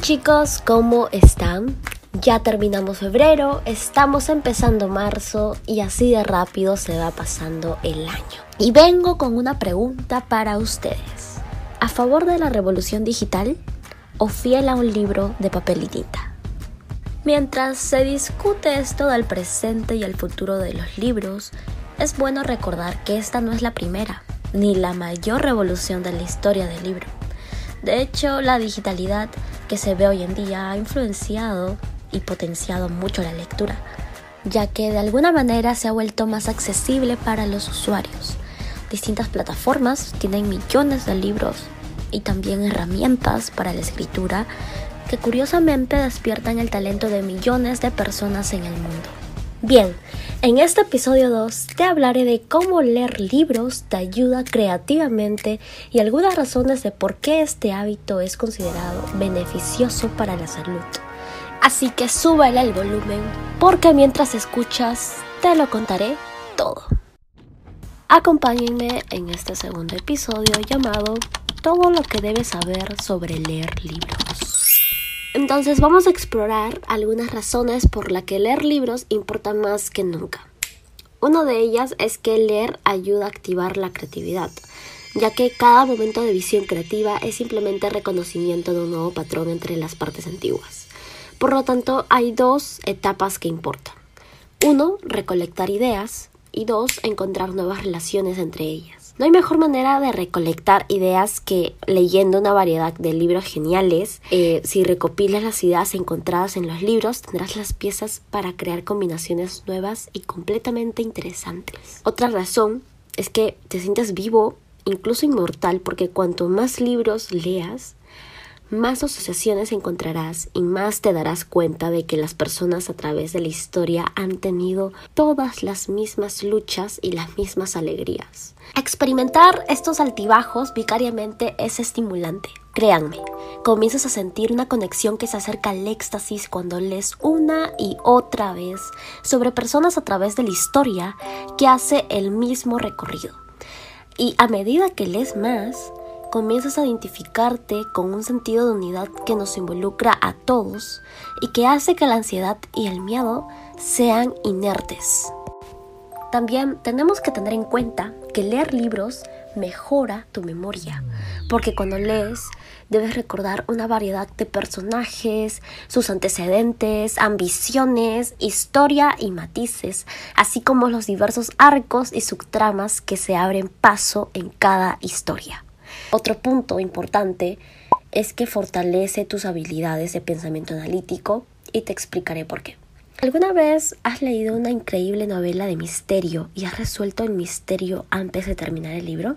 Chicos, ¿cómo están? Ya terminamos febrero, estamos empezando marzo y así de rápido se va pasando el año. Y vengo con una pregunta para ustedes. ¿A favor de la revolución digital o fiel a un libro de papel y tinta? Mientras se discute esto del presente y el futuro de los libros, es bueno recordar que esta no es la primera ni la mayor revolución de la historia del libro. De hecho, la digitalidad que se ve hoy en día ha influenciado y potenciado mucho la lectura, ya que de alguna manera se ha vuelto más accesible para los usuarios. Distintas plataformas tienen millones de libros y también herramientas para la escritura que curiosamente despiertan el talento de millones de personas en el mundo. Bien, en este episodio 2 te hablaré de cómo leer libros te ayuda creativamente y algunas razones de por qué este hábito es considerado beneficioso para la salud. Así que súbele el volumen porque mientras escuchas te lo contaré todo. Acompáñenme en este segundo episodio llamado Todo lo que debes saber sobre leer libros. Entonces vamos a explorar algunas razones por las que leer libros importa más que nunca. Una de ellas es que leer ayuda a activar la creatividad, ya que cada momento de visión creativa es simplemente reconocimiento de un nuevo patrón entre las partes antiguas. Por lo tanto, hay dos etapas que importan. Uno, recolectar ideas y dos, encontrar nuevas relaciones entre ellas. No hay mejor manera de recolectar ideas que leyendo una variedad de libros geniales. Eh, si recopilas las ideas encontradas en los libros, tendrás las piezas para crear combinaciones nuevas y completamente interesantes. Otra razón es que te sientes vivo, incluso inmortal, porque cuanto más libros leas, más asociaciones encontrarás y más te darás cuenta de que las personas a través de la historia han tenido todas las mismas luchas y las mismas alegrías. Experimentar estos altibajos vicariamente es estimulante. Créanme, comienzas a sentir una conexión que se acerca al éxtasis cuando lees una y otra vez sobre personas a través de la historia que hace el mismo recorrido. Y a medida que lees más, comienzas a identificarte con un sentido de unidad que nos involucra a todos y que hace que la ansiedad y el miedo sean inertes. También tenemos que tener en cuenta que leer libros mejora tu memoria, porque cuando lees debes recordar una variedad de personajes, sus antecedentes, ambiciones, historia y matices, así como los diversos arcos y subtramas que se abren paso en cada historia. Otro punto importante es que fortalece tus habilidades de pensamiento analítico y te explicaré por qué. ¿Alguna vez has leído una increíble novela de misterio y has resuelto el misterio antes de terminar el libro?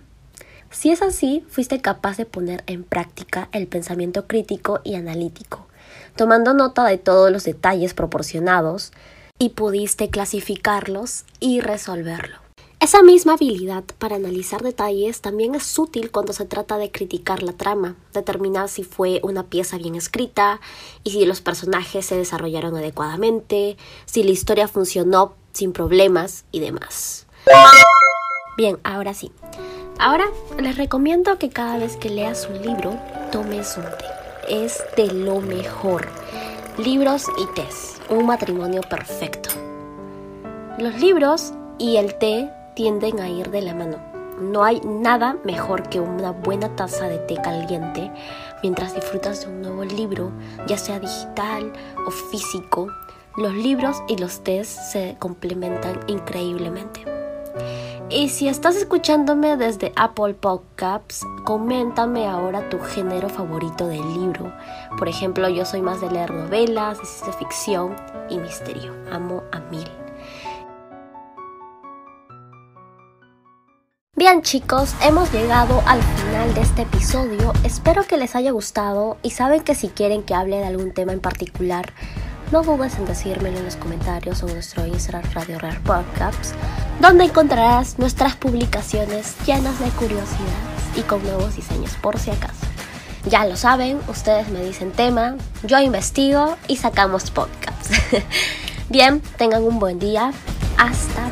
Si es así, fuiste capaz de poner en práctica el pensamiento crítico y analítico, tomando nota de todos los detalles proporcionados y pudiste clasificarlos y resolverlo. Esa misma habilidad para analizar detalles también es útil cuando se trata de criticar la trama, determinar si fue una pieza bien escrita y si los personajes se desarrollaron adecuadamente, si la historia funcionó sin problemas y demás. Bien, ahora sí. Ahora les recomiendo que cada vez que leas un libro tomes un té. Es de lo mejor. Libros y tés. Un matrimonio perfecto. Los libros y el té tienden a ir de la mano. No hay nada mejor que una buena taza de té caliente mientras disfrutas de un nuevo libro, ya sea digital o físico. Los libros y los tés se complementan increíblemente. Y si estás escuchándome desde Apple Podcasts, coméntame ahora tu género favorito del libro. Por ejemplo, yo soy más de leer novelas, de ciencia ficción y misterio. Amo a mil. Bien chicos, hemos llegado al final de este episodio. Espero que les haya gustado y saben que si quieren que hable de algún tema en particular, no dudes en decírmelo en los comentarios o en nuestro Instagram Radio Rare Podcasts, donde encontrarás nuestras publicaciones llenas de curiosidades y con nuevos diseños por si acaso. Ya lo saben, ustedes me dicen tema, yo investigo y sacamos podcasts. Bien, tengan un buen día. Hasta